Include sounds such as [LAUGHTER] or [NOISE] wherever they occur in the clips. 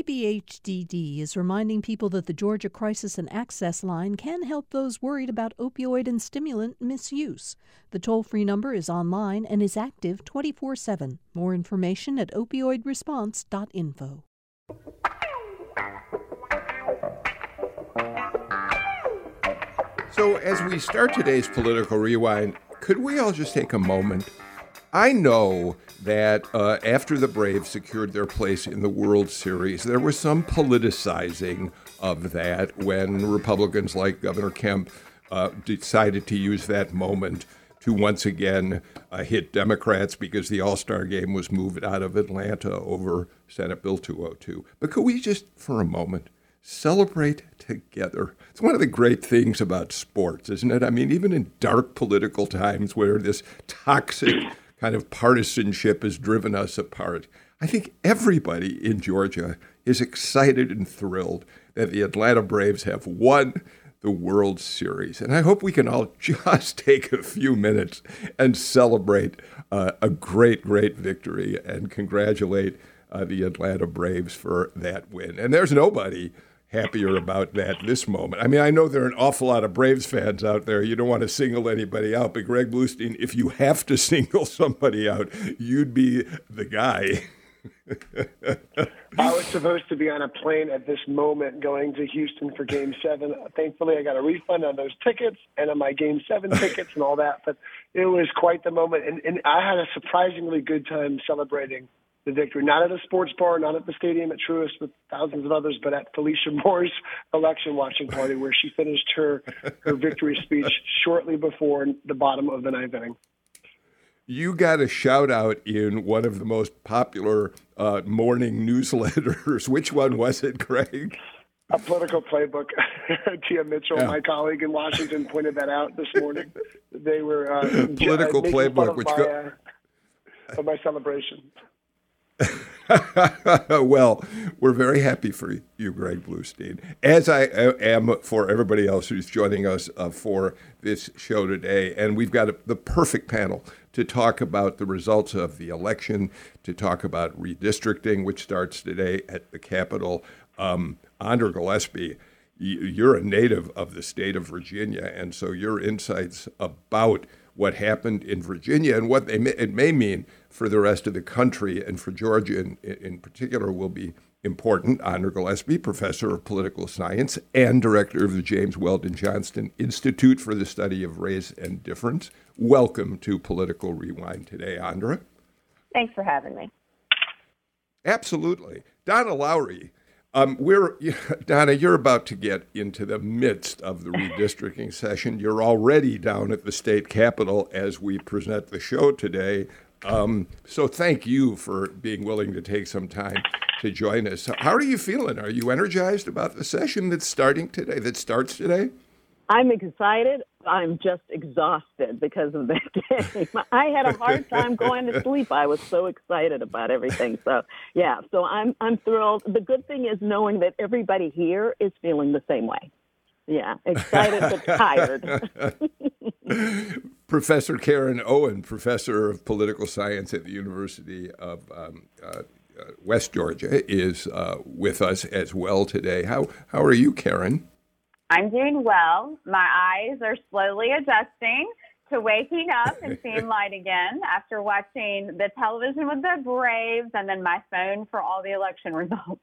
DBHDD is reminding people that the Georgia Crisis and Access Line can help those worried about opioid and stimulant misuse. The toll free number is online and is active 24 7. More information at opioidresponse.info. So, as we start today's political rewind, could we all just take a moment? I know that uh, after the Braves secured their place in the World Series, there was some politicizing of that when Republicans like Governor Kemp uh, decided to use that moment to once again uh, hit Democrats because the All Star game was moved out of Atlanta over Senate Bill 202. But could we just, for a moment, celebrate together? It's one of the great things about sports, isn't it? I mean, even in dark political times where this toxic kind of partisanship has driven us apart, I think everybody in Georgia is excited and thrilled that the Atlanta Braves have won the World Series. And I hope we can all [LAUGHS] just take a few minutes and celebrate uh, a great, great victory and congratulate uh, the Atlanta Braves for that win. And there's nobody happier about that this moment. I mean, I know there are an awful lot of Braves fans out there. You don't want to single anybody out, but Greg Bluestein, if you have to [LAUGHS] single somebody out, you'd be the guy. [LAUGHS] I was supposed to be on a plane at this moment going to Houston for game seven. Thankfully, I got a refund on those tickets and on my game seven tickets and all that. But it was quite the moment. And, and I had a surprisingly good time celebrating the victory, not at a sports bar, not at the stadium at Truist with thousands of others, but at Felicia Moore's [LAUGHS] election watching party where she finished her, her victory speech shortly before the bottom of the ninth inning you got a shout out in one of the most popular uh, morning newsletters. [LAUGHS] Which one was it, Greg? A political playbook. [LAUGHS] Tia Mitchell, yeah. my colleague in Washington, pointed that out this morning. They were uh, political j- playbook, which my, go- uh, of my celebration. [LAUGHS] well, we're very happy for you, Greg Bluestein, as I am for everybody else who's joining us uh, for this show today. And we've got a, the perfect panel to talk about the results of the election, to talk about redistricting, which starts today at the Capitol. Um, Andra Gillespie, you're a native of the state of Virginia, and so your insights about what happened in Virginia and what may, it may mean for the rest of the country and for Georgia in, in particular will be important. Andra Gillespie, professor of political science and director of the James Weldon Johnson Institute for the Study of Race and Difference. Welcome to Political Rewind today, Andra. Thanks for having me. Absolutely. Donna Lowry, um, we're [LAUGHS] Donna. You're about to get into the midst of the redistricting session. You're already down at the state capitol as we present the show today. Um, so thank you for being willing to take some time to join us. How are you feeling? Are you energized about the session that's starting today? That starts today? I'm excited. I'm just exhausted because of that [LAUGHS] game. I had a hard time going to sleep. I was so excited about everything. So yeah, so I'm I'm thrilled. The good thing is knowing that everybody here is feeling the same way. Yeah, excited but [LAUGHS] tired. [LAUGHS] professor Karen Owen, professor of political science at the University of um, uh, uh, West Georgia, is uh, with us as well today. How how are you, Karen? I'm doing well. My eyes are slowly adjusting to waking up and [LAUGHS] seeing light again after watching the television with the Braves and then my phone for all the election results.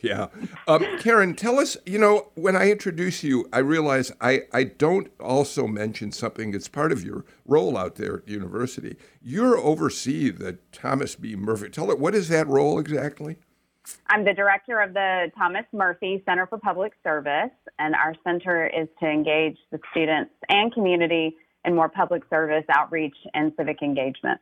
Yeah. Um, Karen, tell us, you know, when I introduce you, I realize I, I don't also mention something that's part of your role out there at the university. You're oversee the Thomas B. Murphy. Tell it, what is that role exactly? I'm the director of the Thomas Murphy Center for Public Service, and our center is to engage the students and community in more public service outreach and civic engagement.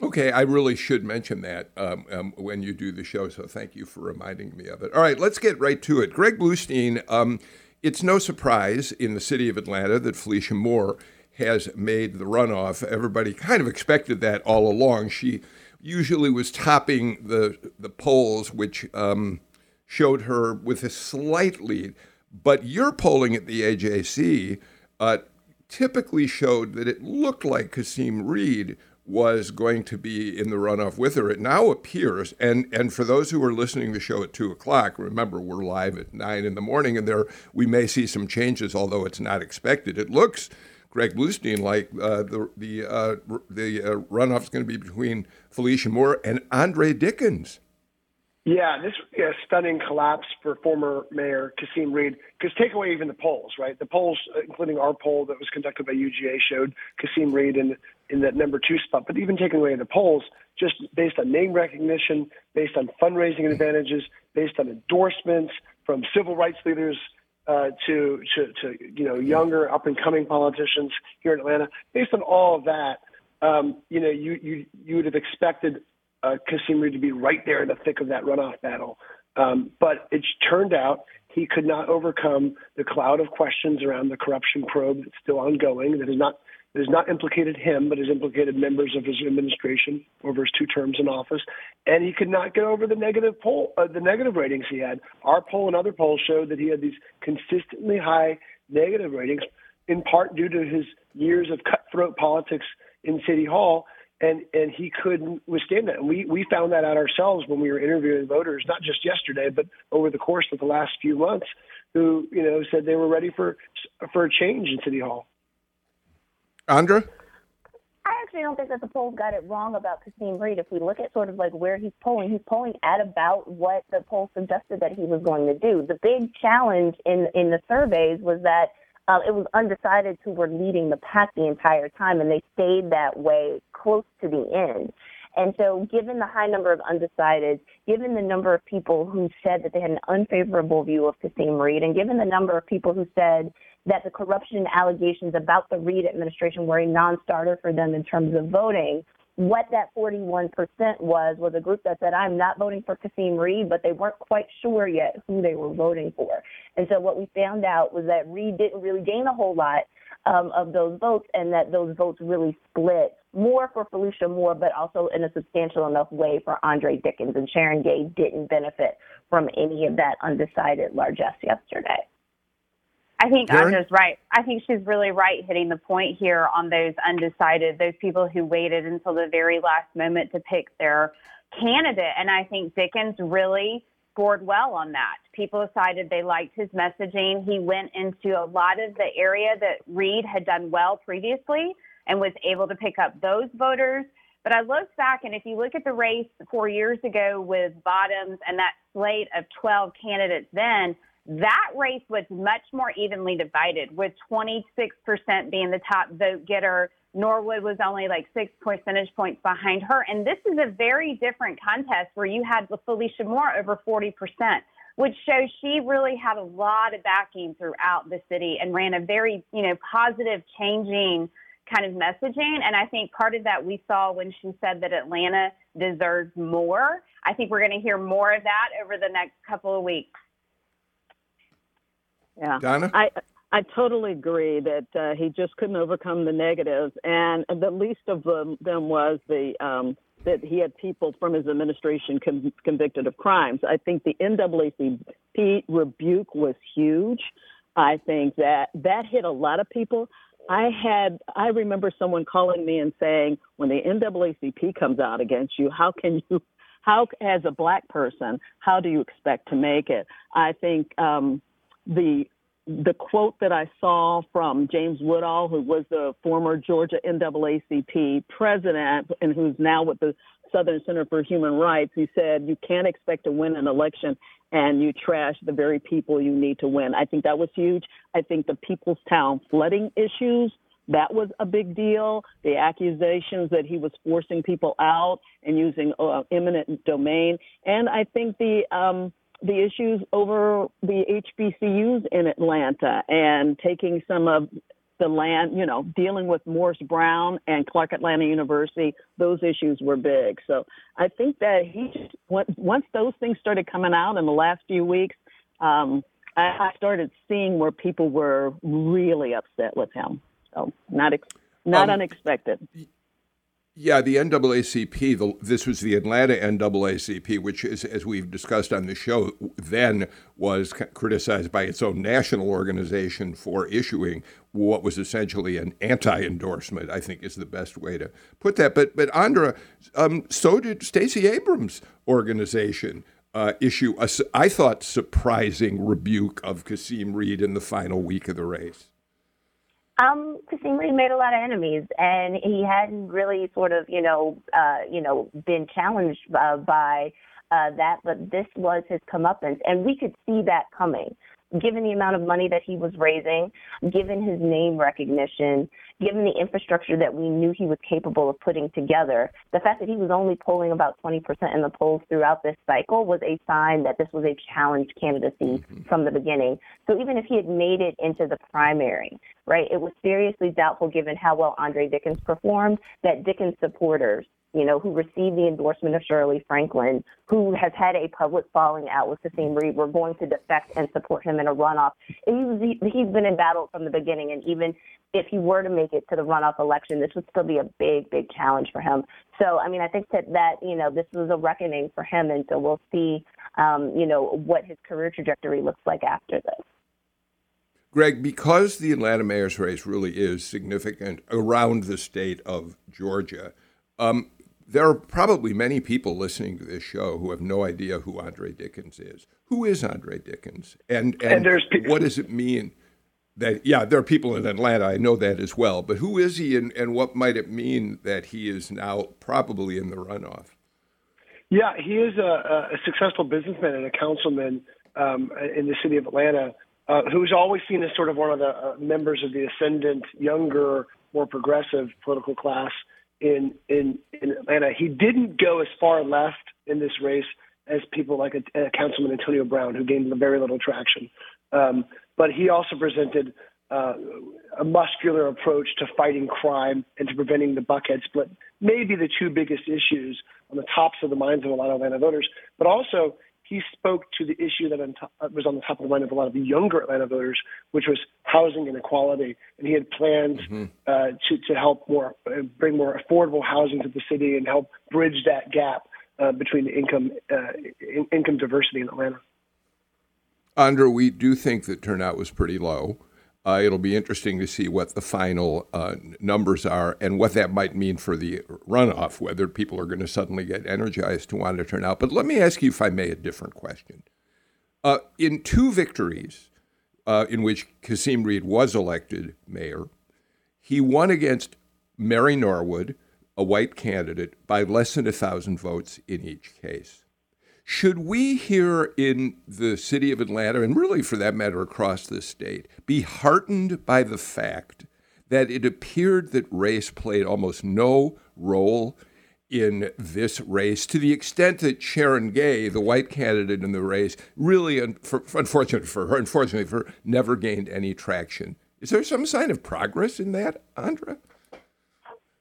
Okay, I really should mention that um, um, when you do the show, so thank you for reminding me of it. All right, let's get right to it. Greg Bluestein, um, it's no surprise in the city of Atlanta that Felicia Moore has made the runoff. Everybody kind of expected that all along. She usually was topping the, the polls, which um, showed her with a slight lead. But your polling at the AJC uh, typically showed that it looked like Kasim Reed was going to be in the runoff with her. It now appears, and and for those who are listening to the show at two o'clock, remember we're live at nine in the morning, and there we may see some changes, although it's not expected. It looks, Greg Bluestein, like uh, the the uh, the uh, runoff is going to be between Felicia Moore and Andre Dickens. Yeah, this be a stunning collapse for former Mayor Kasim Reed. Because take away even the polls, right? The polls, uh, including our poll that was conducted by UGA, showed Kasim Reed in in that number two spot. But even taking away the polls, just based on name recognition, based on fundraising advantages, based on endorsements from civil rights leaders uh, to, to to you know younger up and coming politicians here in Atlanta, based on all of that, um, you know you you you would have expected uh, Kasim to be right there in the thick of that runoff battle. Um, but it turned out he could not overcome the cloud of questions around the corruption probe that's still ongoing, that has not that has not implicated him, but has implicated members of his administration over his two terms in office. And he could not get over the negative poll, uh, the negative ratings he had. Our poll and other polls showed that he had these consistently high negative ratings, in part due to his years of cutthroat politics in City Hall and and he couldn't withstand that. And we we found that out ourselves when we were interviewing voters, not just yesterday, but over the course of the last few months, who you know said they were ready for for a change in City Hall. Andra. I actually don't think that the polls got it wrong about Kasim Reed. If we look at sort of like where he's polling, he's polling at about what the poll suggested that he was going to do. The big challenge in in the surveys was that uh, it was undecided who were leading the pack the entire time, and they stayed that way close to the end. And so, given the high number of undecided, given the number of people who said that they had an unfavorable view of Kasim Reed, and given the number of people who said that the corruption allegations about the Reed administration were a non starter for them in terms of voting, what that 41% was was a group that said, I'm not voting for Kasim Reed, but they weren't quite sure yet who they were voting for. And so what we found out was that Reed didn't really gain a whole lot um, of those votes and that those votes really split more for Felicia Moore, but also in a substantial enough way for Andre Dickens. And Sharon Gay didn't benefit from any of that undecided largesse yesterday. I think Karen? Right. I think she's really right hitting the point here on those undecided, those people who waited until the very last moment to pick their candidate. And I think Dickens really scored well on that. People decided they liked his messaging. He went into a lot of the area that Reed had done well previously and was able to pick up those voters. But I looked back, and if you look at the race four years ago with Bottoms and that slate of 12 candidates then, that race was much more evenly divided, with 26% being the top vote getter. Norwood was only like six percentage points behind her. And this is a very different contest where you had Felicia Moore over 40%, which shows she really had a lot of backing throughout the city and ran a very, you know, positive, changing kind of messaging. And I think part of that we saw when she said that Atlanta deserves more. I think we're going to hear more of that over the next couple of weeks. Yeah. Donna? I I totally agree that uh, he just couldn't overcome the negatives, and the least of them, them was the um, that he had people from his administration com- convicted of crimes. I think the NAACP rebuke was huge. I think that that hit a lot of people. I had I remember someone calling me and saying, when the NAACP comes out against you, how can you how as a black person, how do you expect to make it? I think um, the the quote that I saw from James Woodall, who was the former Georgia NAACP president and who's now with the Southern Center for Human Rights, he said, You can't expect to win an election and you trash the very people you need to win. I think that was huge. I think the People's Town flooding issues, that was a big deal. The accusations that he was forcing people out and using uh, eminent domain. And I think the, um, the issues over the HBCUs in Atlanta and taking some of the land, you know, dealing with Morris Brown and Clark Atlanta University, those issues were big. So I think that he just, once those things started coming out in the last few weeks, um, I, started seeing where people were really upset with him. So not ex- not um, unexpected. Yeah, the NAACP, the, this was the Atlanta NAACP, which is, as we've discussed on the show, then was criticized by its own national organization for issuing what was essentially an anti-endorsement. I think is the best way to put that. But but Andra, um, so did Stacey Abrams' organization uh, issue a, I thought, surprising rebuke of Kasim Reed in the final week of the race. Um, made a lot of enemies, and he hadn't really sort of, you know, uh, you know, been challenged uh, by uh, that. But this was his comeuppance, and we could see that coming given the amount of money that he was raising, given his name recognition, given the infrastructure that we knew he was capable of putting together, the fact that he was only polling about 20% in the polls throughout this cycle was a sign that this was a challenged candidacy mm-hmm. from the beginning. So even if he had made it into the primary, right, it was seriously doubtful given how well Andre Dickens performed that Dickens supporters you know, who received the endorsement of Shirley Franklin, who has had a public falling out with Kasim Reed, were going to defect and support him in a runoff. And he's, he's been in battle from the beginning, and even if he were to make it to the runoff election, this would still be a big, big challenge for him. So, I mean, I think that that you know this was a reckoning for him, and so we'll see, um, you know, what his career trajectory looks like after this. Greg, because the Atlanta mayor's race really is significant around the state of Georgia, um, there are probably many people listening to this show who have no idea who Andre Dickens is. Who is Andre Dickens? And and, and what does it mean that yeah, there are people in Atlanta, I know that as well, but who is he and, and what might it mean that he is now probably in the runoff? Yeah, he is a, a successful businessman and a councilman um, in the city of Atlanta uh, who's always seen as sort of one of the uh, members of the ascendant, younger, more progressive political class in in in Atlanta. He didn't go as far left in this race as people like a, a Councilman Antonio Brown, who gained very little traction. Um, but he also presented uh, a muscular approach to fighting crime and to preventing the Buckhead split. Maybe the two biggest issues on the tops of the minds of a lot of Atlanta voters, but also he spoke to the issue that was on the top of the mind of a lot of the younger Atlanta voters, which was housing inequality. And he had plans mm-hmm. uh, to, to help more, bring more affordable housing to the city and help bridge that gap uh, between the income, uh, in, income diversity in Atlanta. Andra, we do think that turnout was pretty low. Uh, it'll be interesting to see what the final uh, numbers are and what that might mean for the runoff, whether people are going to suddenly get energized to want to turn out. But let me ask you, if I may, a different question. Uh, in two victories uh, in which Kasim Reed was elected mayor, he won against Mary Norwood, a white candidate, by less than a thousand votes in each case. Should we here in the city of Atlanta, and really for that matter across the state, be heartened by the fact that it appeared that race played almost no role in this race to the extent that Sharon Gay, the white candidate in the race, really, unfortunately for her, unfortunately for her, never gained any traction. Is there some sign of progress in that, Andra?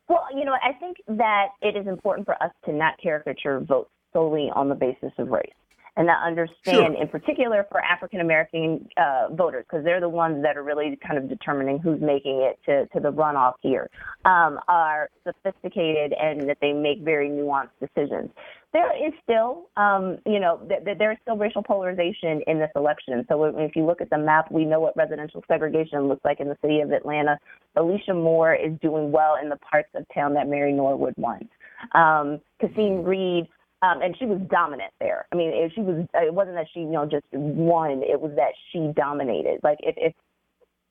Well, you know, I think that it is important for us to not caricature votes solely on the basis of race. And that understand, sure. in particular, for African American uh, voters, because they're the ones that are really kind of determining who's making it to, to the runoff here, um, are sophisticated and that they make very nuanced decisions. There is still, um, you know, th- th- there is still racial polarization in this election. So if you look at the map, we know what residential segregation looks like in the city of Atlanta. Felicia Moore is doing well in the parts of town that Mary Norwood won. Um, Kasim Reed um, and she was dominant there. I mean, it, she was. It wasn't that she, you know, just won. It was that she dominated. Like if, if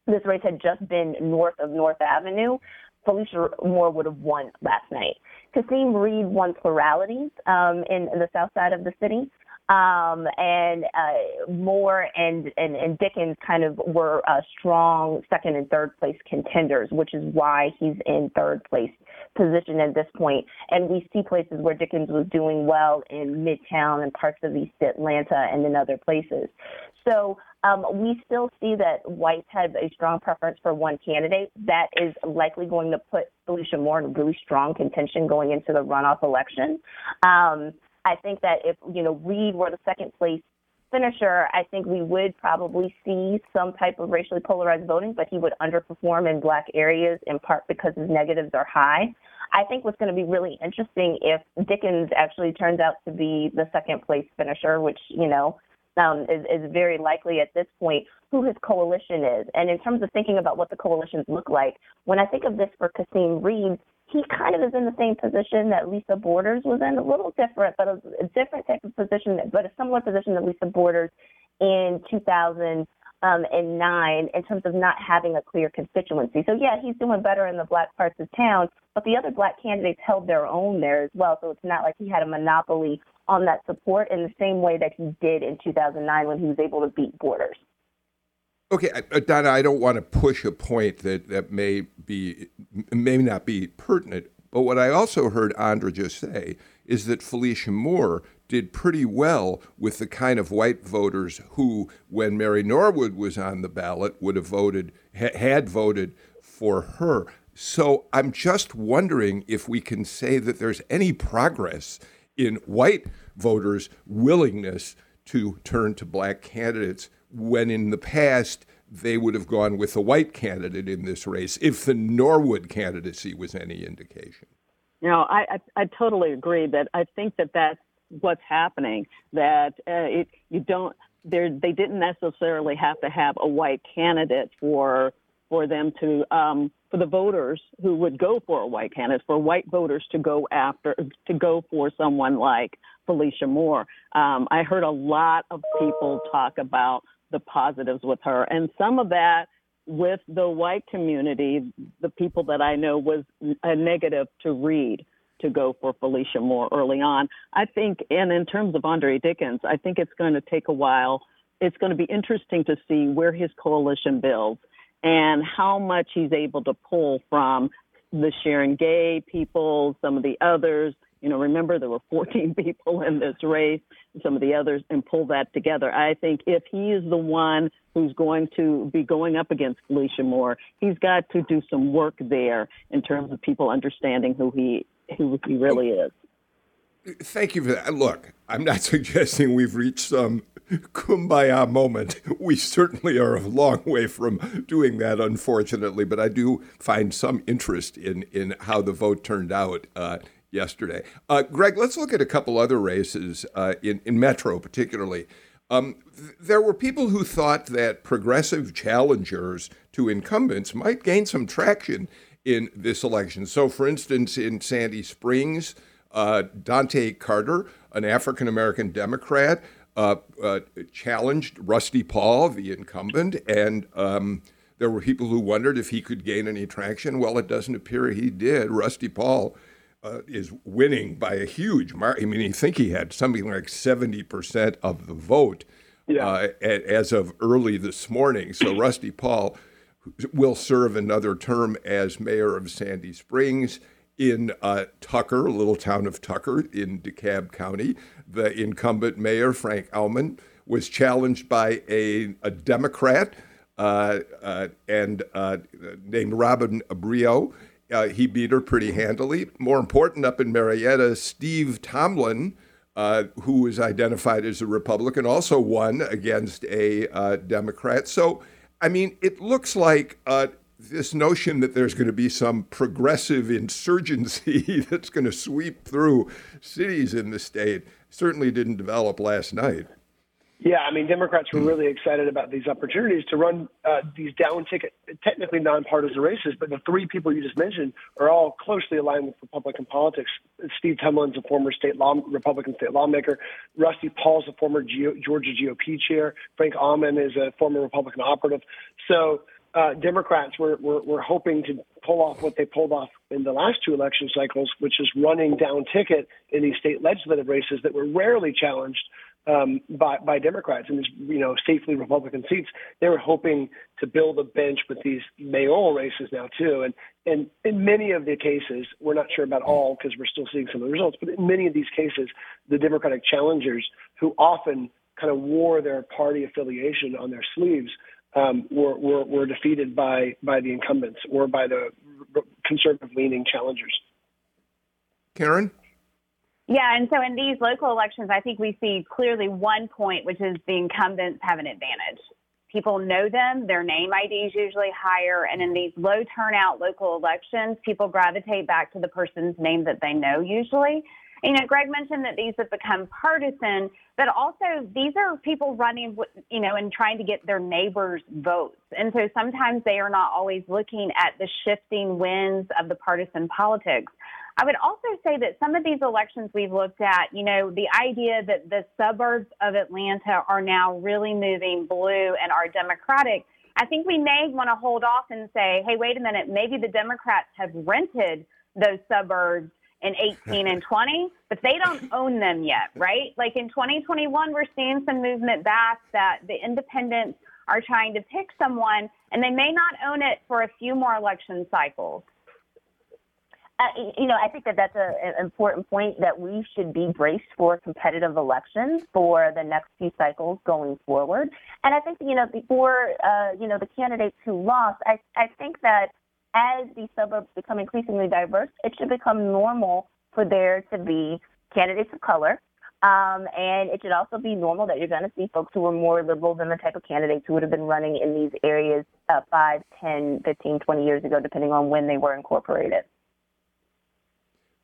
this race had just been north of North Avenue, Felicia Moore would have won last night. Kasim Reed won pluralities um, in the south side of the city. Um, and uh, Moore and, and, and Dickens kind of were uh, strong second and third place contenders, which is why he's in third place position at this point. And we see places where Dickens was doing well in Midtown and parts of East Atlanta and in other places. So um, we still see that whites have a strong preference for one candidate. That is likely going to put Felicia Moore in really strong contention going into the runoff election. Um, I think that if you know Reed were the second place finisher, I think we would probably see some type of racially polarized voting, but he would underperform in black areas in part because his negatives are high. I think what's going to be really interesting if Dickens actually turns out to be the second place finisher, which, you know, um, is, is very likely at this point, who his coalition is. And in terms of thinking about what the coalitions look like, when I think of this for Kasim Reed, he kind of is in the same position that Lisa Borders was in, a little different, but a, a different type of position, but a similar position that Lisa Borders in 2009 um, in terms of not having a clear constituency. So yeah, he's doing better in the black parts of town, but the other black candidates held their own there as well. So it's not like he had a monopoly on that support in the same way that he did in 2009 when he was able to beat Borders. Okay, uh, Donna, I don't want to push a point that, that may be may not be pertinent, but what I also heard Andra just say is that Felicia Moore did pretty well with the kind of white voters who, when Mary Norwood was on the ballot, would have voted ha- had voted for her. So I'm just wondering if we can say that there's any progress in white voters' willingness to turn to black candidates when in the past they would have gone with a white candidate in this race if the Norwood candidacy was any indication. Know, I, I, I totally agree that I think that that's what's happening. That uh, it, you don't, they didn't necessarily have to have a white candidate for for them to um, for the voters who would go for a white candidate, for white voters to go after to go for someone like Felicia Moore. Um, I heard a lot of people talk about the positives with her. And some of that with the white community, the people that I know, was a negative to Reed to go for Felicia Moore early on. I think, and in terms of Andre Dickens, I think it's going to take a while. It's going to be interesting to see where his coalition builds and how much he's able to pull from the Sharon Gay people, some of the others, you know, remember there were 14 [LAUGHS] people in this race, some of the others, and pull that together. I think if he is the one who's going to be going up against Felicia Moore, he's got to do some work there in terms of people understanding who he who he really is. Thank you for that. Look, I'm not [LAUGHS] suggesting we've reached some [LAUGHS] kumbaya moment. We certainly are a long way from doing that, unfortunately, but I do find some interest in, in how the vote turned out. Uh, yesterday. Uh, Greg, let's look at a couple other races uh, in, in Metro, particularly. Um, th- there were people who thought that progressive challengers to incumbents might gain some traction in this election. So, for instance, in Sandy Springs, uh, Dontaye Carter, an African American Democrat, uh, uh, challenged Rusty Paul, the incumbent, and um, there were people who wondered if he could gain any traction. Well, it doesn't appear he did. Rusty Paul uh, is winning by a huge margin. I mean, you think he had something like 70% of the vote yeah. uh, as of early this morning. So [CLEARS THROAT] Rusty Paul will serve another term as mayor of Sandy Springs in uh, Tucker, a little town of Tucker in DeKalb County. The incumbent mayor, Frank Auman, was challenged by a, a Democrat uh, uh, and uh, named Robin Abreu uh, he beat her pretty handily. More important, up in Marietta, Steve Tumlin, uh, who was identified as a Republican, also won against a uh, Democrat. So, I mean, it looks like uh, this notion that there's going to be some progressive insurgency [LAUGHS] that's going to sweep through cities in the state certainly didn't develop last night. Yeah, I mean, Democrats were really excited about these opportunities to run uh, these down ticket, technically nonpartisan races. But the three people you just mentioned are all closely aligned with Republican politics. Steve Tumlin's a former state law, Republican state lawmaker. Rusty Paul's a former Georgia GOP chair. Frank Auman is a former Republican operative. So uh, Democrats were, were, were hoping to pull off what they pulled off in the last two election cycles, which is running down ticket in these state legislative races that were rarely challenged um, by, by Democrats in these, you know, safely Republican seats. They were hoping to build a bench with these mayoral races now too. And and in many of the cases, we're not sure about all because we're still seeing some of the results. But in many of these cases, the Democratic challengers, who often kind of wore their party affiliation on their sleeves, um, were, were were defeated by by the incumbents or by the conservative leaning challengers. Karen. Yeah, and so in these local elections, I think we see clearly one point, which is the incumbents have an advantage. People know them, their name ID is usually higher, and in these low turnout local elections, people gravitate back to the person's name that they know usually. You know, Greg mentioned that these have become partisan, but also these are people running, you know, and trying to get their neighbors' votes. And so sometimes they are not always looking at the shifting winds of the partisan politics. I would also say that some of these elections we've looked at, you know, the idea that the suburbs of Atlanta are now really moving blue and are Democratic, I think we may want to hold off and say, hey, wait a minute, maybe the Democrats have rented those suburbs in 18 and [LAUGHS] 20, but they don't own them yet, right? Like in 2021, we're seeing some movement back that the independents are trying to pick someone and they may not own it for a few more election cycles. You know, I think that that's an important point that we should be braced for competitive elections for the next few cycles going forward. And I think, you know, before, uh, you know, the candidates who lost, I, I think that as these suburbs become increasingly diverse, it should become normal for there to be candidates of color. Um, and it should also be normal that you're going to see folks who are more liberal than the type of candidates who would have been running in these areas uh, 5, 10, 15, 20 years ago, depending on when they were incorporated.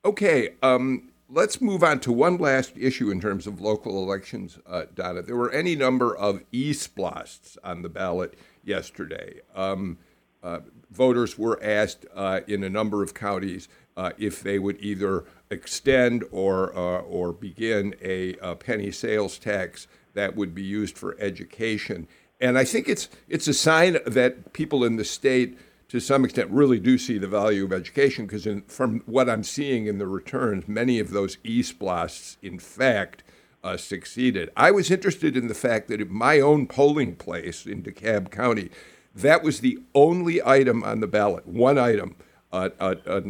Okay, um, let's move on to one last issue in terms of local elections, uh, Donna. There were any number of e-splosts on the ballot yesterday. Um, uh, voters were asked uh, in a number of counties uh, if they would either extend or uh, or begin a, a, penny sales tax that would be used for education. And I think it's it's a sign that people in the state to some extent, really do see the value of education because, from what I'm seeing in the returns, many of those e-splosts, in fact, uh, succeeded. I was interested in the fact that at my own polling place in DeKalb County, that was the only item on the ballot, one item uh, uh, uh,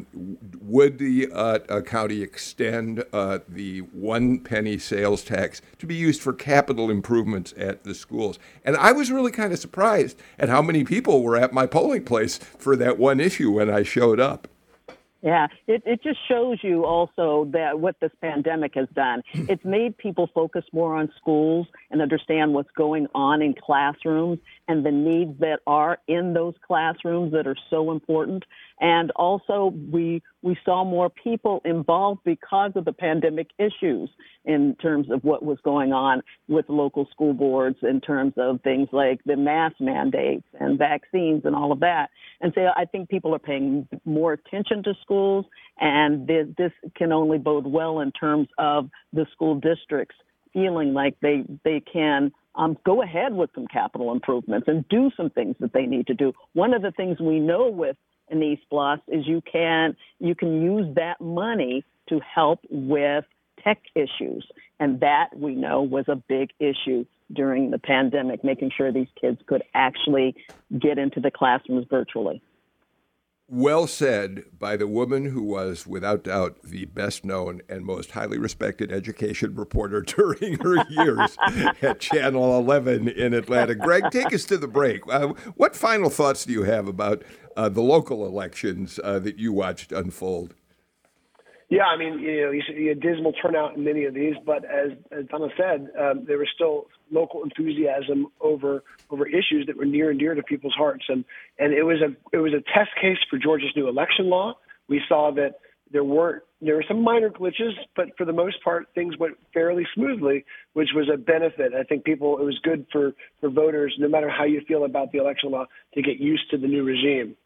would the county extend the one penny sales tax to be used for capital improvements at the schools? And I was really kind of surprised at how many people were at my polling place for that one issue when I showed up. Yeah, it, it just shows you also that what this pandemic has done. It's made people focus more on schools and understand what's going on in classrooms and the needs that are in those classrooms that are so important. And also, we we saw more people involved because of the pandemic issues in terms of what was going on with local school boards, in terms of things like the mask mandates and vaccines and all of that. And so, I think people are paying more attention to schools, and this, can only bode well in terms of the school districts feeling like they they can um, go ahead with some capital improvements and do some things that they need to do. One of the things we know with in e-splost is you can you can use that money to help with tech issues, and that we know was a big issue during the pandemic, making sure these kids could actually get into the classrooms virtually well said by the woman who was, without doubt, the best known and most highly respected education reporter [LAUGHS] during her years at Channel 11 in Atlanta. Greg, take us to the break. Uh, what final thoughts do you have about uh, the local elections uh, that you watched unfold? Yeah, I mean, you know, you see a dismal turnout in many of these, but as, as Donna said, um, there were still local enthusiasm over over issues that were near and dear to people's hearts, and and it was a it was a test case for Georgia's new election law. We saw that there weren't there were some minor glitches, but for the most part, things went fairly smoothly, which was a benefit. I think people it was good for for voters, no matter how you feel about the election law, to get used to the new regime.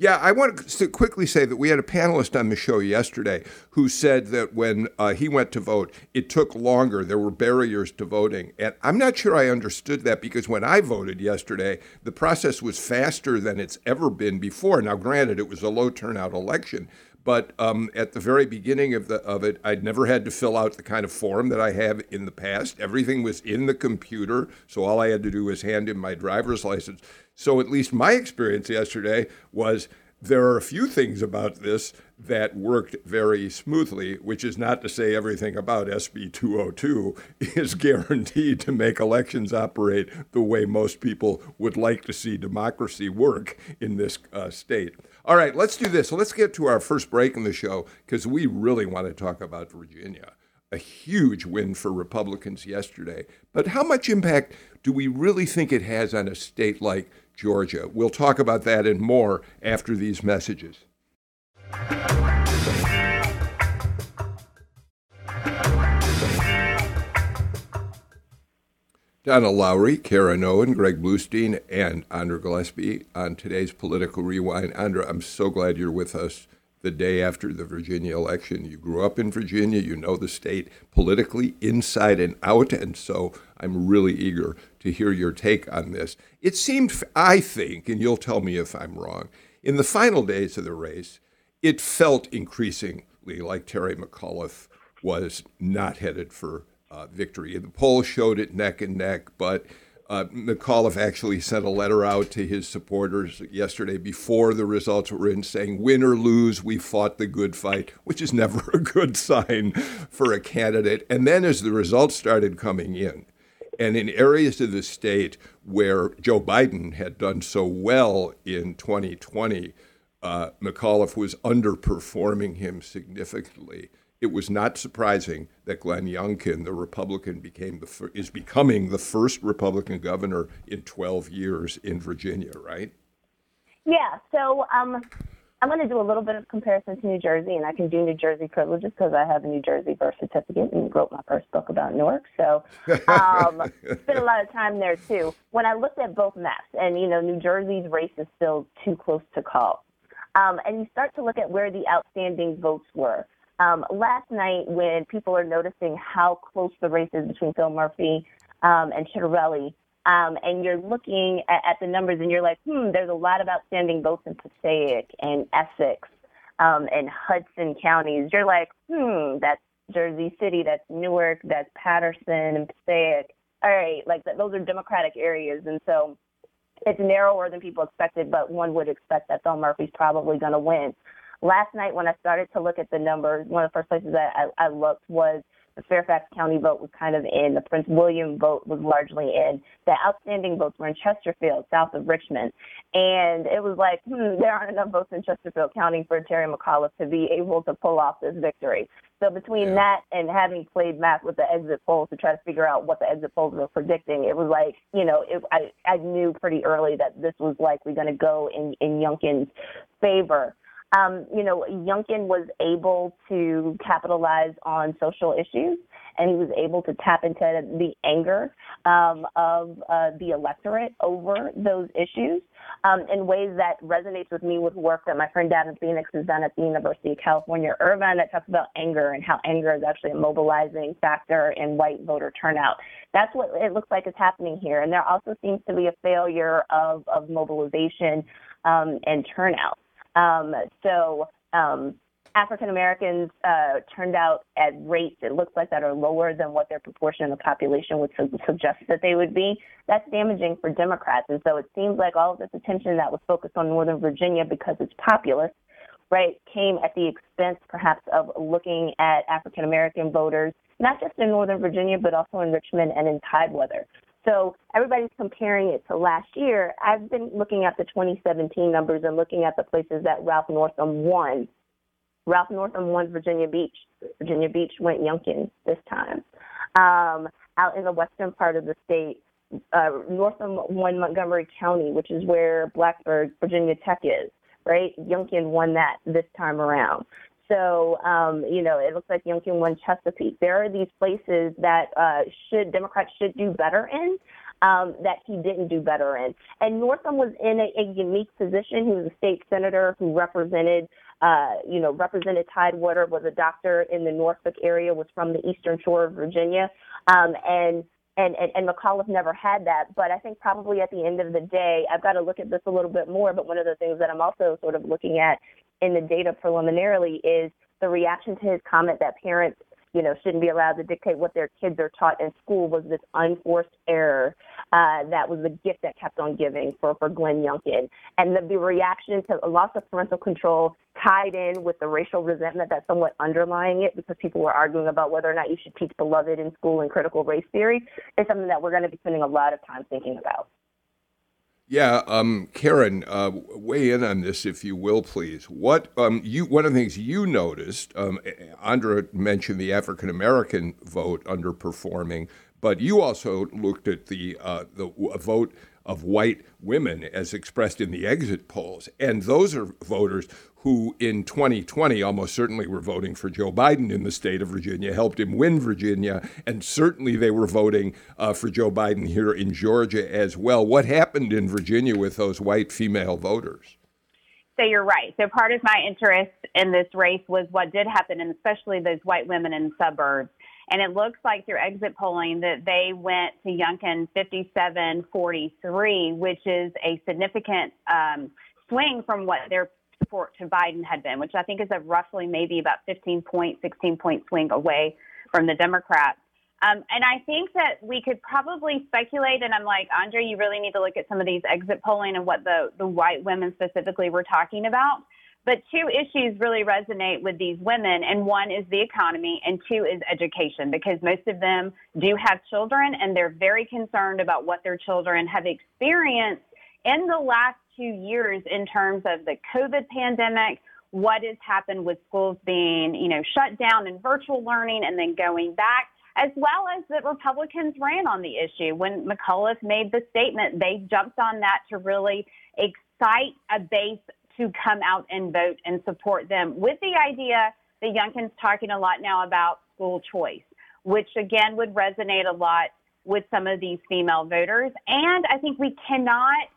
Yeah, I want to quickly say that we had a panelist on the show yesterday who said that when uh, he went to vote, it took longer. There were barriers to voting. And I'm not sure I understood that because when I voted yesterday, the process was faster than it's ever been before. Now, granted, it was a low turnout election. But um, at the very beginning of the of it, I'd never had to fill out the kind of form that I have in the past. Everything was in the computer, so all I had to do was hand in my driver's license. So at least my experience yesterday was there are a few things about this that worked very smoothly, which is not to say everything about SB 202 [LAUGHS] is guaranteed to make elections operate the way most people would like to see democracy work in this uh, state. All right, let's do this. Let's get to our first break in the show because we really want to talk about Virginia. A huge win for Republicans yesterday. But how much impact do we really think it has on a state like Georgia? We'll talk about that and more after these messages. Donna Lowry, Karen Owen, Greg Bluestein, and Andra Gillespie on today's Political Rewind. Andra, I'm so glad you're with us the day after the Virginia election. You grew up in Virginia, you know the state politically inside and out, and so I'm really eager to hear your take on this. It seemed, I think, and you'll tell me if I'm wrong, in the final days of the race, it felt increasingly like Terry McAuliffe was not headed for uh, victory. The polls showed it neck and neck, but uh, McAuliffe actually sent a letter out to his supporters yesterday before the results were in saying, win or lose, we fought the good fight, which is [LAUGHS] never a good sign for a candidate. And then as the results started coming in, and in areas of the state where Joe Biden had done so well in 2020, uh, McAuliffe was underperforming him significantly it was not surprising that Glenn Youngkin, the Republican, became the is becoming the first Republican governor in 12 years in Virginia, right? Yeah. So um, I'm going to do a little bit of comparison to New Jersey, and I can do New Jersey privileges because I have a New Jersey birth certificate and wrote my first book about Newark. So um, [LAUGHS] spent a lot of time there too. When I looked at both maps, and you know, New Jersey's race is still too close to call. Um, and you start to look at where the outstanding votes were. Um, last night, when people are noticing how close the race is between Phil Murphy um, and Ciattarelli, um, and you're looking at, at, the numbers and you're like, hmm, there's a lot of outstanding votes in Passaic and Essex um, and Hudson counties. You're like, hmm, that's Jersey City, that's Newark, that's Paterson and Passaic. All right, like those are Democratic areas, and so it's narrower than people expected, but one would expect that Phil Murphy's probably going to win. Last night, when I started to look at the numbers, one of the first places that I, I looked was the Fairfax County vote was kind of in. The Prince William vote was largely in. The outstanding votes were in Chesterfield, south of Richmond. And it was like, hmm, there aren't enough votes in Chesterfield County for Terry McAuliffe to be able to pull off this victory. So between yeah. that and having played math with the exit polls to try to figure out what the exit polls were predicting, it was like, you know, it, I, I knew pretty early that this was likely going to go in, in Youngkin's favor um, you know, Youngkin was able to capitalize on social issues and he was able to tap into the anger um, of uh, the electorate over those issues um, in ways that resonates with me with work that my friend Davin Phoenix has done at the University of California, Irvine, that talks about anger and how anger is actually a mobilizing factor in white voter turnout. That's what it looks like is happening here. And there also seems to be a failure of, of mobilization um, and turnout. Um, so um, African Americans uh, turned out at rates it looks like that are lower than what their proportion of the population would su- suggest that they would be. That's damaging for Democrats, and so it seems like all of this attention that was focused on Northern Virginia because it's populous, right, came at the expense perhaps of looking at African American voters, not just in Northern Virginia but also in Richmond and in Tidewater. So everybody's comparing it to last year. I've been looking at the 2017 numbers and looking at the places that Ralph Northam won. Ralph Northam won Virginia Beach. Virginia Beach went Youngkin this time. Um, out in the western part of the state, uh, Northam won Montgomery County, which is where Blacksburg, Virginia Tech is, right? Youngkin won that this time around. So, um, you know, it looks like Youngkin won Chesapeake. There are these places that uh, should Democrats should do better in. Um, that he didn't do better in. And Northam was in a, a unique position. He was a state senator who represented, uh, you know, represented Tidewater, was a doctor in the Norfolk area, was from the Eastern Shore of Virginia, um, and and, and, and McAuliffe never had that. But I think probably at the end of the day, I've got to look at this a little bit more. But one of the things that I'm also sort of looking at in the data preliminarily is the reaction to his comment that parents you know, shouldn't be allowed to dictate what their kids are taught in school was this unforced error uh, that was the gift that kept on giving for, for Glenn Youngkin. And the, the reaction to a loss of parental control tied in with the racial resentment that's somewhat underlying it because people were arguing about whether or not you should teach beloved in school and critical race theory is something that we're going to be spending a lot of time thinking about. Yeah, um, Karen, uh, weigh in on this if you will, please. What um, you one of the things you noticed, um, Andra mentioned the African American vote underperforming, but you also looked at the uh, the vote of white women as expressed in the exit polls, and those are voters who in 2020 almost certainly were voting for Joe Biden in the state of Virginia, helped him win Virginia, and certainly they were voting uh, for Joe Biden here in Georgia as well. What happened in Virginia with those white female voters? So you're right. So part of my interest in this race was what did happen, and especially those white women in suburbs. And it looks like through exit polling that they went to Youngkin 57 43, which is a significant um, swing from what their support to Biden had been, which I think is a roughly maybe about 15 point, 16 point swing away from the Democrats. Um, and I think that we could probably speculate, and I'm like, Andra, you really need to look at some of these exit polling and what the, the white women specifically were talking about. But two issues really resonate with these women, and one is the economy, and two is education, because most of them do have children, and they're very concerned about what their children have experienced in the last two years in terms of the COVID pandemic, what has happened with schools being, you know, shut down and virtual learning and then going back, as well as that Republicans ran on the issue. When McAuliffe made the statement, they jumped on that to really excite a base to come out and vote and support them with the idea that Youngkin's talking a lot now about school choice, which again would resonate a lot with some of these female voters. And I think we cannot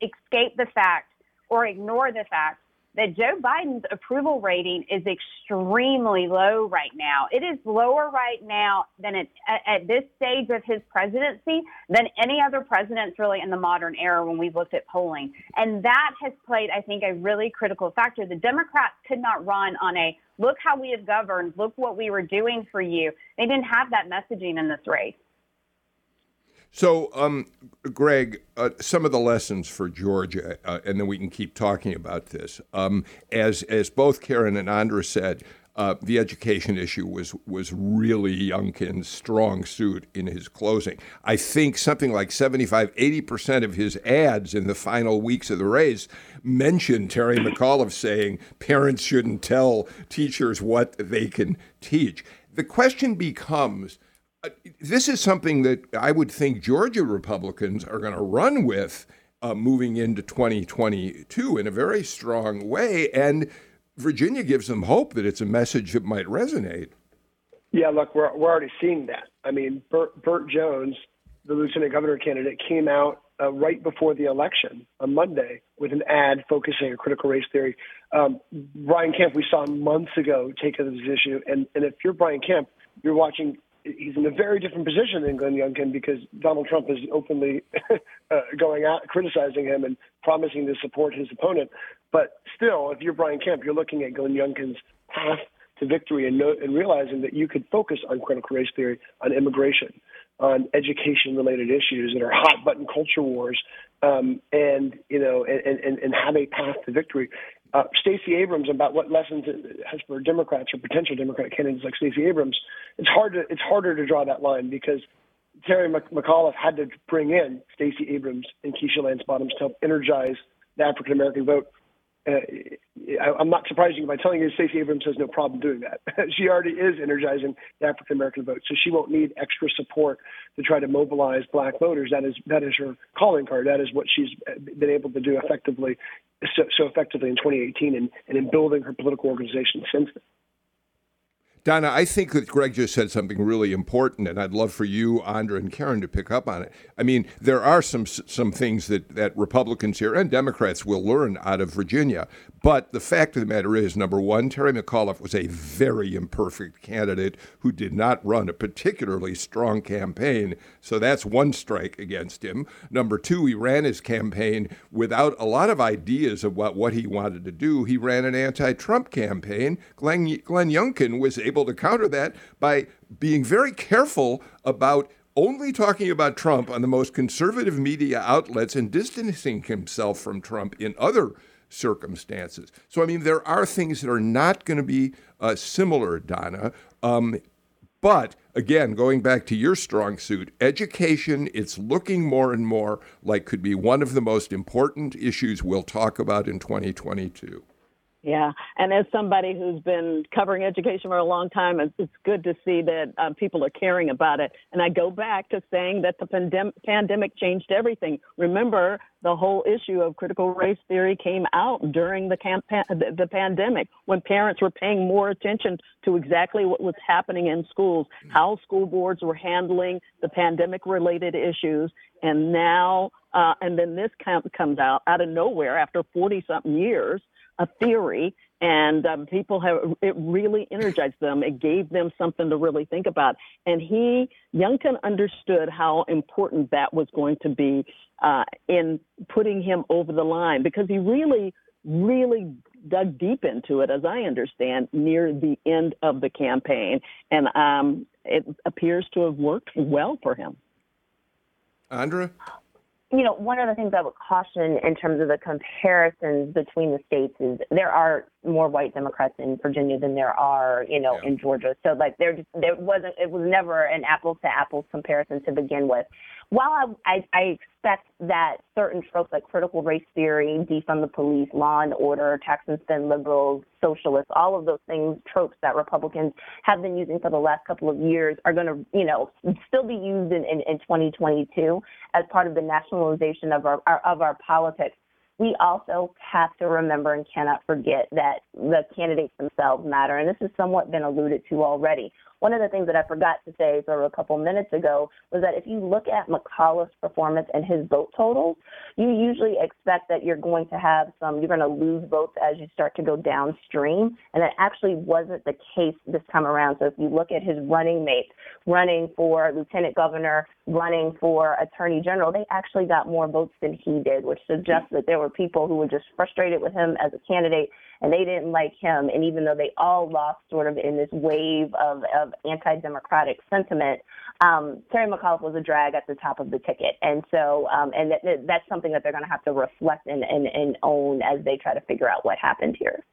escape the fact or ignore the fact that Joe Biden's approval rating is extremely low right now. It is lower right now than it, at, at this stage of his presidency than any other presidents really in the modern era when we've looked at polling. And that has played, I think, a really critical factor. The Democrats could not run on a look how we have governed, look what we were doing for you. They didn't have that messaging in this race. So, um, Greg, uh, some of the lessons for Georgia, uh, and then we can keep talking about this. Um, as as both Karen and Andra said, uh, the education issue was was really Youngkin's strong suit in his closing. I think something like 75, 80 percent of his ads in the final weeks of the race mentioned Terry McAuliffe saying parents shouldn't tell teachers what they can teach. The question becomes this is something that I would think Georgia Republicans are going to run with uh, moving into 2022 in a very strong way. And Virginia gives them hope that it's a message that might resonate. Yeah, look, we're, we're already seeing that. I mean, Burt Jones, the lieutenant governor candidate, came out uh, right before the election on Monday with an ad focusing on critical race theory. Um, Brian Kemp, we saw months ago take up this issue. And, and if you're Brian Kemp, you're watching he's in a very different position than Glenn Youngkin because Donald Trump is openly [LAUGHS] uh, going out criticizing him and promising to support his opponent. But still, if you're Brian Kemp, you're looking at Glenn Youngkin's path to victory and, and realizing that you could focus on critical race theory, on immigration, on education-related issues that are hot button culture wars, um, and you know, and, and, and have a path to victory uh, Stacey Abrams about what lessons it has for Democrats or potential Democratic candidates like Stacey Abrams. It's hard to it's harder to draw that line because Terry McAuliffe had to bring in Stacey Abrams and Keisha Lance Bottoms to help energize the African American vote uh, I, am not surprising you by telling you Stacey Abrams has no problem doing that. [LAUGHS] she already is energizing the African American vote, so she won't need extra support to try to mobilize black voters. That is that is her calling card. That is what she's been able to do effectively, so, so effectively in 2018, and, and in building her political organization since then. Donna, I think that Greg just said something really important, and I'd love for you, Andra, and Karen to pick up on it. I mean, there are some some things that, that Republicans here and Democrats will learn out of Virginia. But the fact of the matter is, number one, Terry McAuliffe was a very imperfect candidate who did not run a particularly strong campaign. So that's one strike against him. Number two, he ran his campaign without a lot of ideas about what he wanted to do. He ran an anti Trump campaign. Glenn, Glenn Youngkin was able to counter that by being very careful about only talking about Trump on the most conservative media outlets and distancing himself from Trump in other circumstances. So, I mean, there are things that are not going to be uh, similar, Donna. Um, but again, going back to your strong suit, education, it's looking more and more like could be one of the most important issues we'll talk about in 2022. Yeah, and as somebody who's been covering education for a long time, it's good to see that um, people are caring about it. And I go back to saying that the pandem- pandemic changed everything. Remember, the whole issue of critical race theory came out during the, the, the pandemic when parents were paying more attention to exactly what was happening in schools, how school boards were handling the pandemic-related issues, and now, uh, and then this comes out out of nowhere after 40 something years a theory and um, people have it really energized them. It gave them something to really think about. And he youngkin understood how important that was going to be uh, in putting him over the line because he really really dug deep into it as i understand near the end of the campaign. And um, it appears to have worked well for him. Andra you know, one of the things I would caution in terms of the comparisons between the states is there are more white Democrats in Virginia than there are, you know, yeah. in Georgia. So like there just there wasn't it was never an apples to apples comparison to begin with. While I, I, I expect that certain tropes like critical race theory, defund the police, law and order, tax and spend liberals, socialists, all of those things, tropes that Republicans have been using for the last couple of years are going to, you know, still be used in, in, in 2022 as part of the nationalization of our, our of our politics we also have to remember and cannot forget that the candidates themselves matter. And this has somewhat been alluded to already. One of the things that I forgot to say sort of a couple minutes ago was that if you look at McAuliffe's performance and his vote totals, you usually expect that you're going to have some, you're going to lose votes as you start to go downstream. And that actually wasn't the case this time around. So if you look at his running mates, running for lieutenant governor, running for attorney general, they actually got more votes than he did, which suggests that there were people who were just frustrated with him as a candidate and they didn't like him. And even though they all lost sort of in this wave of, of anti-democratic sentiment, um, Terry McAuliffe was a drag at the top of the ticket. And so, um, and that, that's something that they're going to have to reflect and, and, and own as they try to figure out what happened here.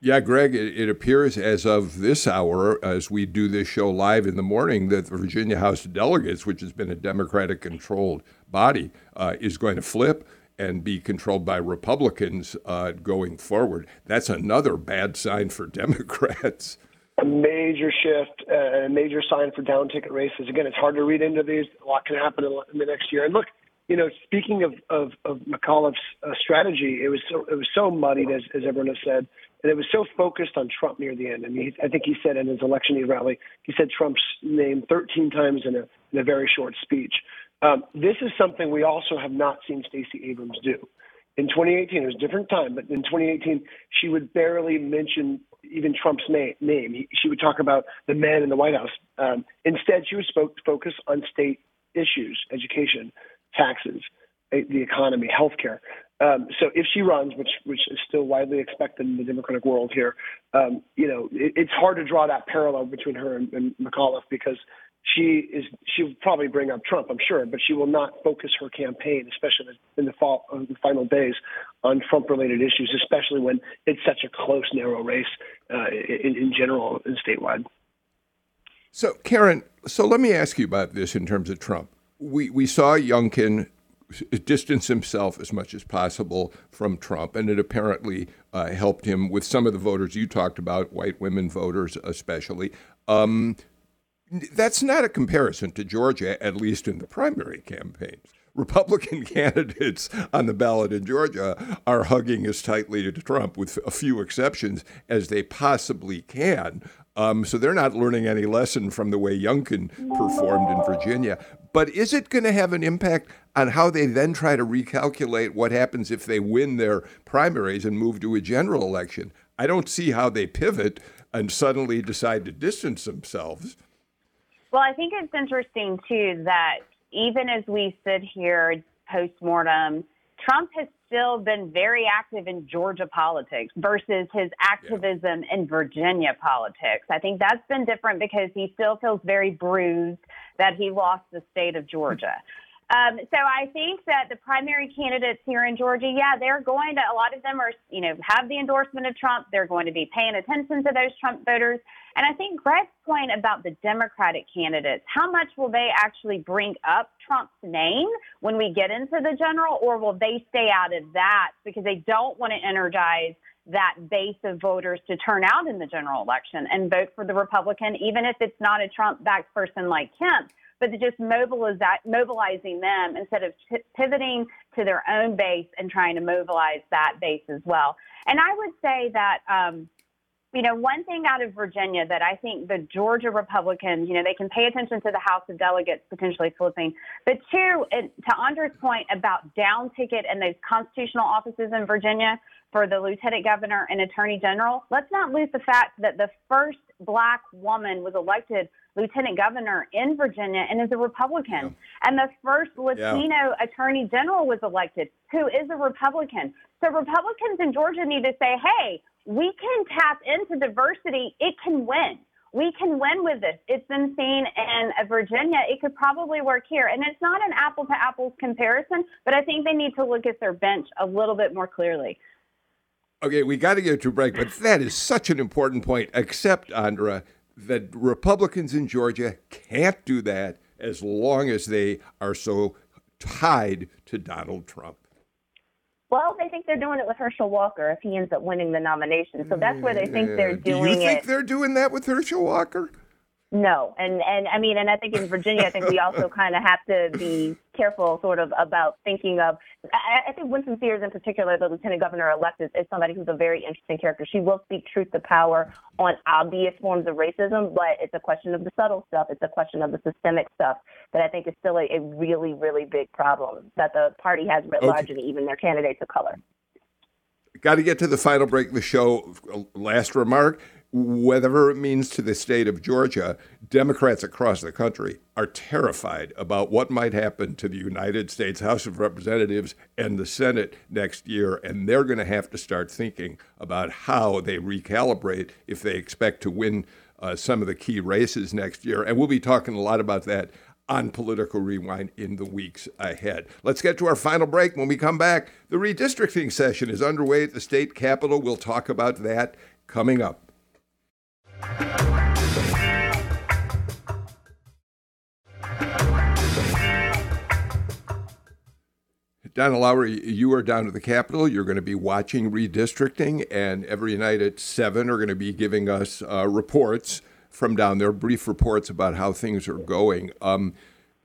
Yeah, Greg, it, it, appears as of this hour, as we do this show live in the morning, that the Virginia House of Delegates, which has been a Democratic controlled body, uh, is going to flip and be controlled by Republicans uh, going forward. That's another bad sign for [LAUGHS] Democrats. A major shift, uh, a major sign for down ticket races. Again, it's hard to read into these. A lot can happen in the next year. And look, you know, speaking of of, of McAuliffe's uh, strategy, it was so it was so muddied, as, as everyone has said, and it was so focused on Trump near the end. I mean, I think he said in his election rally, he said Trump's name 13 times in a in a very short speech. Um, this is something we also have not seen Stacey Abrams do. In 2018, it was a different time, but in 2018, she would barely mention even Trump's name. name. She would talk about the man in the White House. Um, instead, she would spoke, focus on state issues, education, taxes, eh, the economy, healthcare. Um, so if she runs, which which is still widely expected in the Democratic world here, um, you know, it, it's hard to draw that parallel between her and, and McAuliffe because she is she'll probably bring up Trump, I'm sure, but she will not focus her campaign, especially in the fall, uh, the final days, on Trump-related issues, especially when it's such a close, narrow race uh, in, in general and statewide. So, Karen, so let me ask you about this in terms of Trump. We we saw Youngkin distance himself as much as possible from Trump, and it apparently uh, helped him with some of the voters you talked about, white women voters especially. Um, that's not a comparison to Georgia, at least in the primary campaigns. Republican [LAUGHS] candidates on the ballot in Georgia are hugging as tightly to Trump, with a few exceptions, as they possibly can. Um, so they're not learning any lesson from the way Youngkin performed in Virginia. But is it going to have an impact on how they then try to recalculate what happens if they win their primaries and move to a general election? I don't see how they pivot and suddenly decide to distance themselves well, I think it's interesting too that even as we sit here post mortem, Trump has still been very active in Georgia politics versus his activism yeah. in Virginia politics. I think that's been different because he still feels very bruised that he lost the state of Georgia. [LAUGHS] Um, so I think that the primary candidates here in Georgia, yeah, they're going to. A lot of them are, you know, have the endorsement of Trump. They're going to be paying attention to those Trump voters. And I think Greg's point about the Democratic candidates, how much will they actually bring up Trump's name when we get into the general, or will they stay out of that because they don't want to energize that base of voters to turn out in the general election and vote for the Republican, even if it's not a Trump backed person like Kemp? But just mobilizing them instead of pivoting to their own base and trying to mobilize that base as well. And I would say that um, you know, one thing out of Virginia that I think the Georgia Republicans, you know, they can pay attention to the House of Delegates potentially flipping. But two, to Andra's point about down ticket and those constitutional offices in Virginia for the lieutenant governor and attorney general, let's not lose the fact that the first black woman was elected lieutenant governor in Virginia and is a Republican. Yeah. And the first Latino yeah. attorney general was elected who is a Republican. So Republicans in Georgia need to say, hey, we can tap into diversity. It can win. We can win with this. It's been seen in Virginia. It could probably work here. And it's not an apple to apples comparison, but I think they need to look at their bench a little bit more clearly. Okay, we got to get to a break, but that is such an important point. Except, Andra, that Republicans in Georgia can't do that as long as they are so tied to Donald Trump. Well, they think they're doing it with Herschel Walker if he ends up winning the nomination. So that's where they think mm, they're doing it. Do you think it. they're doing that with Herschel Walker? No, and and I mean, and I think in Virginia, I think we also [LAUGHS] kind of have to be careful, sort of, about thinking of. I, I think Winsome Sears, in particular, the lieutenant governor elect, is, is somebody who's a very interesting character. She will speak truth to power on obvious forms of racism, but it's a question of the subtle stuff. It's a question of the systemic stuff that I think is still a, a really, really big problem that the party has writ okay. large, and even their candidates of color. Got to get to the final break of the show. Last remark whatever it means to the state of Georgia, Democrats across the country are terrified about what might happen to the United States House of Representatives and the Senate next year. And they're going to have to start thinking about how they recalibrate if they expect to win uh, some of the key races next year. And we'll be talking a lot about that on Political Rewind in the weeks ahead. Let's get to our final break. When we come back, the redistricting session is underway at the state capitol. We'll talk about that coming up. Donna Lowry, you are down to the Capitol. You're going to be watching redistricting, and every night at 7 are going to be giving us uh, reports from down there, brief reports about how things are going. Um,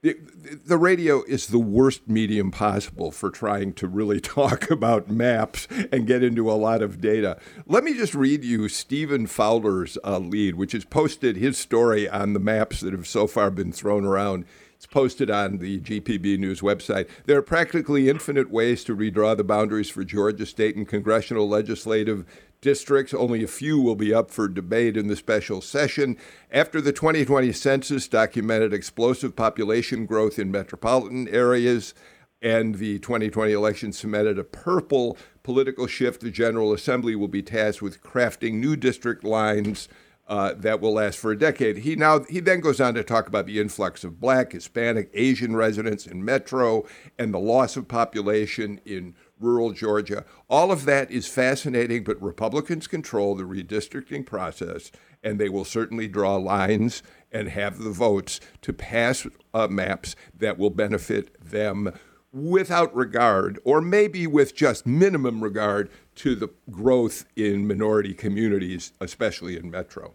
the, the radio is the worst medium possible for trying to really [LAUGHS] talk about maps and get into a lot of data. Let me just read you Stephen Fowler's uh, lead, which has posted his story on the maps that have so far been thrown around. It's posted on the GPB News website. There are practically infinite ways to redraw the boundaries for Georgia state and congressional legislative districts. Only a few will be up for debate in the special session. After the 2020 census documented explosive population growth in metropolitan areas, and the 2020 election cemented a purple political shift, the General Assembly will be tasked with crafting new district lines uh, that will last for a decade. He now he then goes on to talk about the influx of Black, Hispanic, Asian residents in Metro and the loss of population in rural Georgia. All of that is fascinating, but Republicans control the redistricting process, and they will certainly draw lines and have the votes to pass uh, maps that will benefit them without regard, or maybe with just minimum regard, to the growth in minority communities, especially in Metro.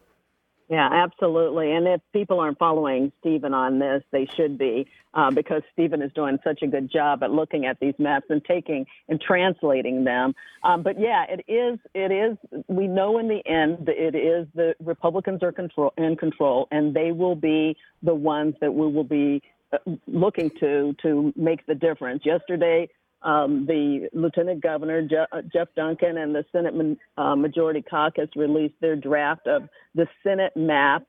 Yeah, absolutely. And if people aren't following Stephen on this, they should be, uh, because Stephen is doing such a good job at looking at these maps and taking and translating them. Um, but yeah, it is. It is. We know in the end that it is the Republicans are control in control, and they will be the ones that we will be uh, looking to to make the difference. Yesterday, um, the Lieutenant Governor uh, Jeff Duncan and the Senate uh, Majority Caucus released their draft of the Senate map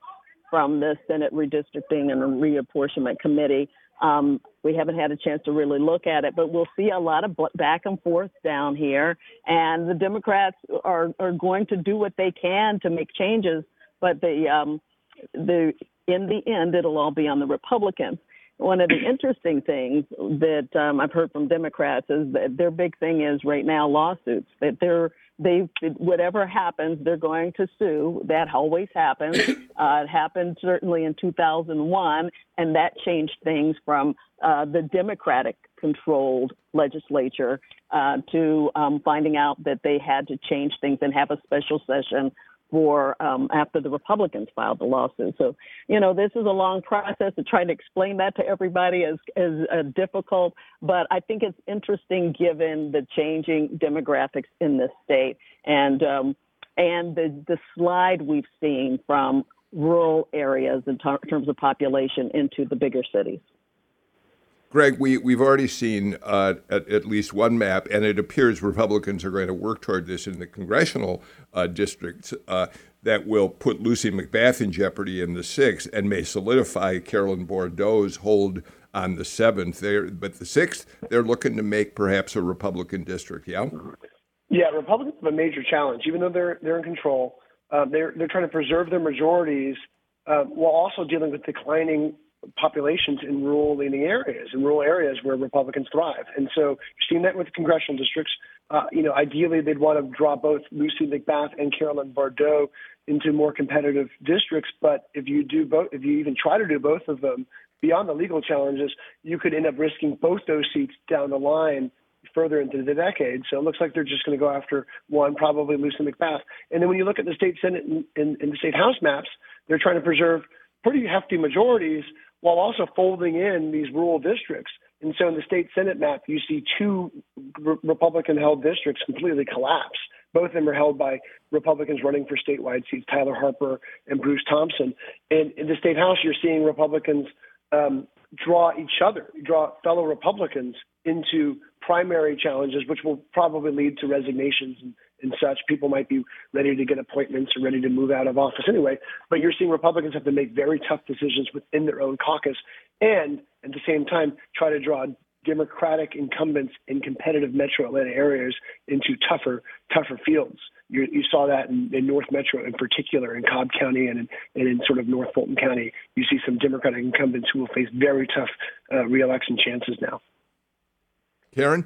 from the Senate Redistricting and Reapportionment Committee. Um, we haven't had a chance to really look at it, but we'll see a lot of back and forth down here. And the Democrats are, are going to do what they can to make changes, but the um, the in the end, it'll all be on the Republicans. One of the interesting things that um, I've heard from Democrats is that their big thing is right now lawsuits. That they're they whatever happens, they're going to sue. That always happens. [COUGHS] Uh, it happened certainly in 2001, and that changed things from uh, the Democratic controlled legislature uh, to um, finding out that they had to change things and have a special session for um, after the Republicans filed the lawsuit. So, you know, this is a long process of trying to explain that to everybody is is uh, difficult, but I think it's interesting given the changing demographics in this state and um, and the the slide we've seen from rural areas in ter- terms of population into the bigger cities. Greg, we, we've already seen uh, at, at, least one map, and it appears Republicans are going to work toward this in the congressional uh, districts uh, that will put Lucy McBath in jeopardy in the sixth and may solidify Carolyn Bourdeaux's hold on the seventh. They're, but the sixth, they're looking to make perhaps a Republican district, yeah? Yeah, Republicans have a major challenge. Even though they're, they're in control, uh, they're, they're trying to preserve their majorities uh, while also dealing with declining populations in rural leaning areas, in rural areas where Republicans thrive. And so you're seeing that with congressional districts. Uh, you know, ideally they'd want to draw both Lucy McBath and Carolyn Bourdeaux into more competitive districts. But if you do both, if you even try to do both of them, beyond the legal challenges, you could end up risking both those seats down the line further into the decade. So it looks like they're just going to go after one, probably Lucy McBath. And then when you look at the state Senate and, and, and the state House maps, they're trying to preserve pretty hefty majorities while also folding in these rural districts. And so in the state Senate map, you see two re- Republican held districts completely collapse. Both of them are held by Republicans running for statewide seats, Tyler Harper and Bruce Thompson. And in the state House, you're seeing Republicans um, draw each other, draw fellow Republicans into primary challenges, which will probably lead to resignations and and such. People might be ready to get appointments or ready to move out of office anyway. But you're seeing Republicans have to make very tough decisions within their own caucus and at the same time try to draw Democratic incumbents in competitive metro Atlanta areas into tougher, tougher fields. You, you saw that in, in, North Metro in particular, in Cobb County and in, and in sort of North Fulton County. You see some Democratic incumbents who will face very tough uh, reelection chances now. Karen?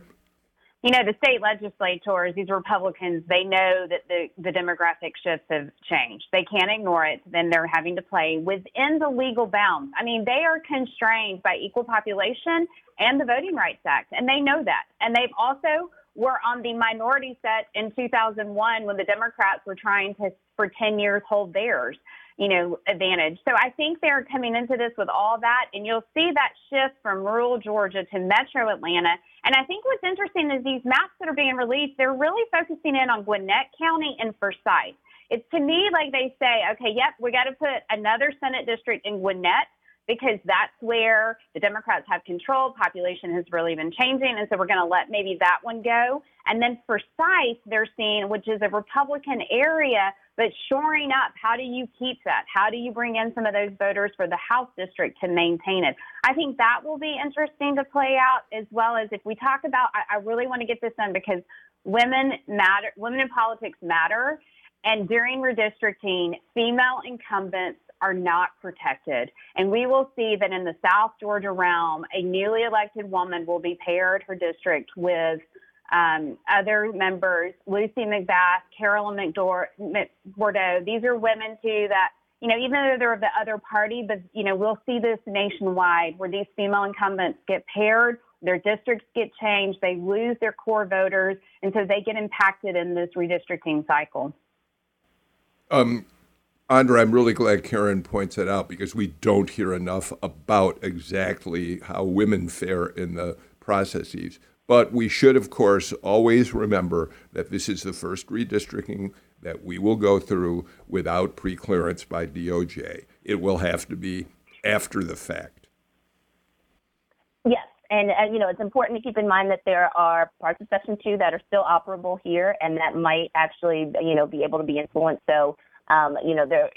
You know, the state legislators, these Republicans, they know that the, the demographic shifts have changed. They can't ignore it. Then they're having to play within the legal bounds. I mean, they are constrained by equal population and the Voting Rights Act, and they know that. And they've also were on the minority set in 2001 when the Democrats were trying to, for 10 years, hold theirs you know, advantage. So I think they're coming into this with all that, and you'll see that shift from rural Georgia to metro Atlanta. And I think what's interesting is these maps that are being released, they're really focusing in on Gwinnett County and Forsyth. It's to me like they say, okay, yep, we got to put another Senate district in Gwinnett because that's where the Democrats have control. Population has really been changing. And so we're going to let maybe that one go. And then Forsyth, they're seeing, which is a Republican area, but shoring up, how do you keep that? How do you bring in some of those voters for the House district to maintain it? I think that will be interesting to play out as well as if we talk about, I, I really want to get this done because women matter, women in politics matter. And during redistricting, female incumbents are not protected. And we will see that in the South Georgia realm, a newly elected woman will be paired her district with um, other members, Lucy McBath, Carolyn McDor- Bourdeaux. These are women too that, you know, even though they're of the other party, but, you know, we'll see this nationwide where these female incumbents get paired, their districts get changed, they lose their core voters, and so they get impacted in this redistricting cycle. Um, I'm really glad Karen points it out because we don't hear enough about exactly how women fare in the processes. But we should, of course, always remember that this is the first redistricting that we will go through without preclearance by DOJ. It will have to be after the fact. Yes, and uh, you know it's important to keep in mind that there are parts of Section Two that are still operable here, and that might actually you know be able to be influenced. So um, you know, there,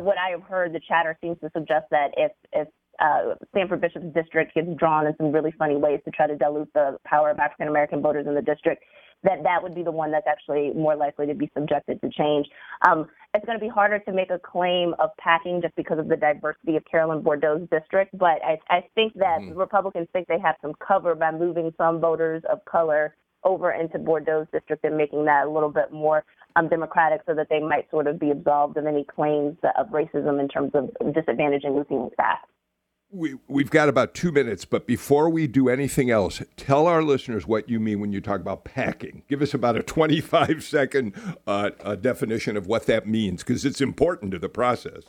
what I have heard, the chatter seems to suggest that if if uh, Sanford Bishop's district gets drawn in some really funny ways to try to dilute the power of African American voters in the district, that that would be the one that's actually more likely to be subjected to change. Um, it's going to be harder to make a claim of packing just because of the diversity of Carolyn Bourdeaux's district, but I, I think that mm. Republicans think they have some cover by moving some voters of color over into Bourdeaux's district and making that a little bit more um, democratic so that they might sort of be absolved of any claims of racism in terms of disadvantaging Lucy McBath. We, we've got about two minutes, but before we do anything else, tell our listeners what you mean when you talk about packing. Give us about a 25 [LAUGHS] second uh, definition of what that means, because it's important to the process.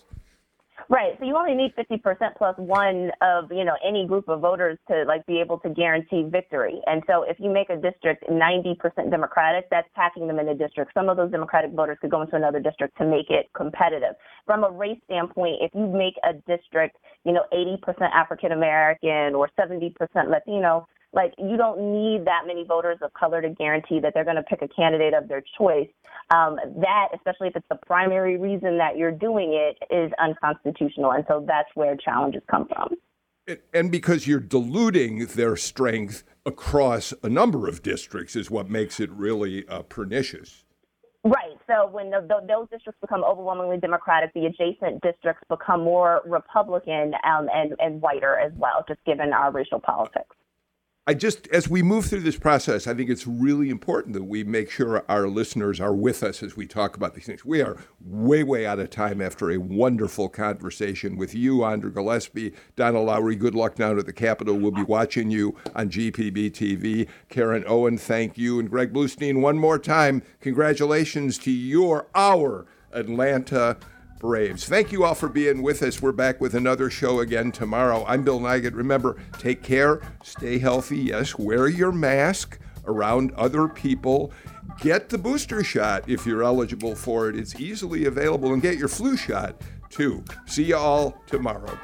Right. So you only need 50% plus one of, you know, any group of voters to like be able to guarantee victory. And so if you make a district 90% Democratic, that's packing them in a district. Some of those Democratic voters could go into another district to make it competitive. From a race standpoint, if you make a district, you know, 80% African American or 70% Latino, like you don't need that many voters of color to guarantee that they're going to pick a candidate of their choice. Um, that, especially if it's the primary reason that you're doing it, is unconstitutional, and so that's where challenges come from. And because you're diluting their strength across a number of districts, is what makes it really uh, pernicious. Right. So when the, the, those districts become overwhelmingly Democratic, the adjacent districts become more Republican um, and, and whiter as well, just given our racial politics. I just, as we move through this process, I think it's really important that we make sure our listeners are with us as we talk about these things. We are way, way out of time after a wonderful conversation with you, Andra Gillespie, Donna Lowry. Good luck down at the Capitol. We'll be watching you on GPB TV. Karen Owen, thank you. And Greg Bluestein, one more time, congratulations to your, our Atlanta Braves. Thank you all for being with us. We're back with another show again tomorrow. I'm Bill Nigut. Remember, take care, stay healthy. Yes, wear your mask around other people. Get the booster shot if you're eligible for it. It's easily available, and get your flu shot too. See you all tomorrow.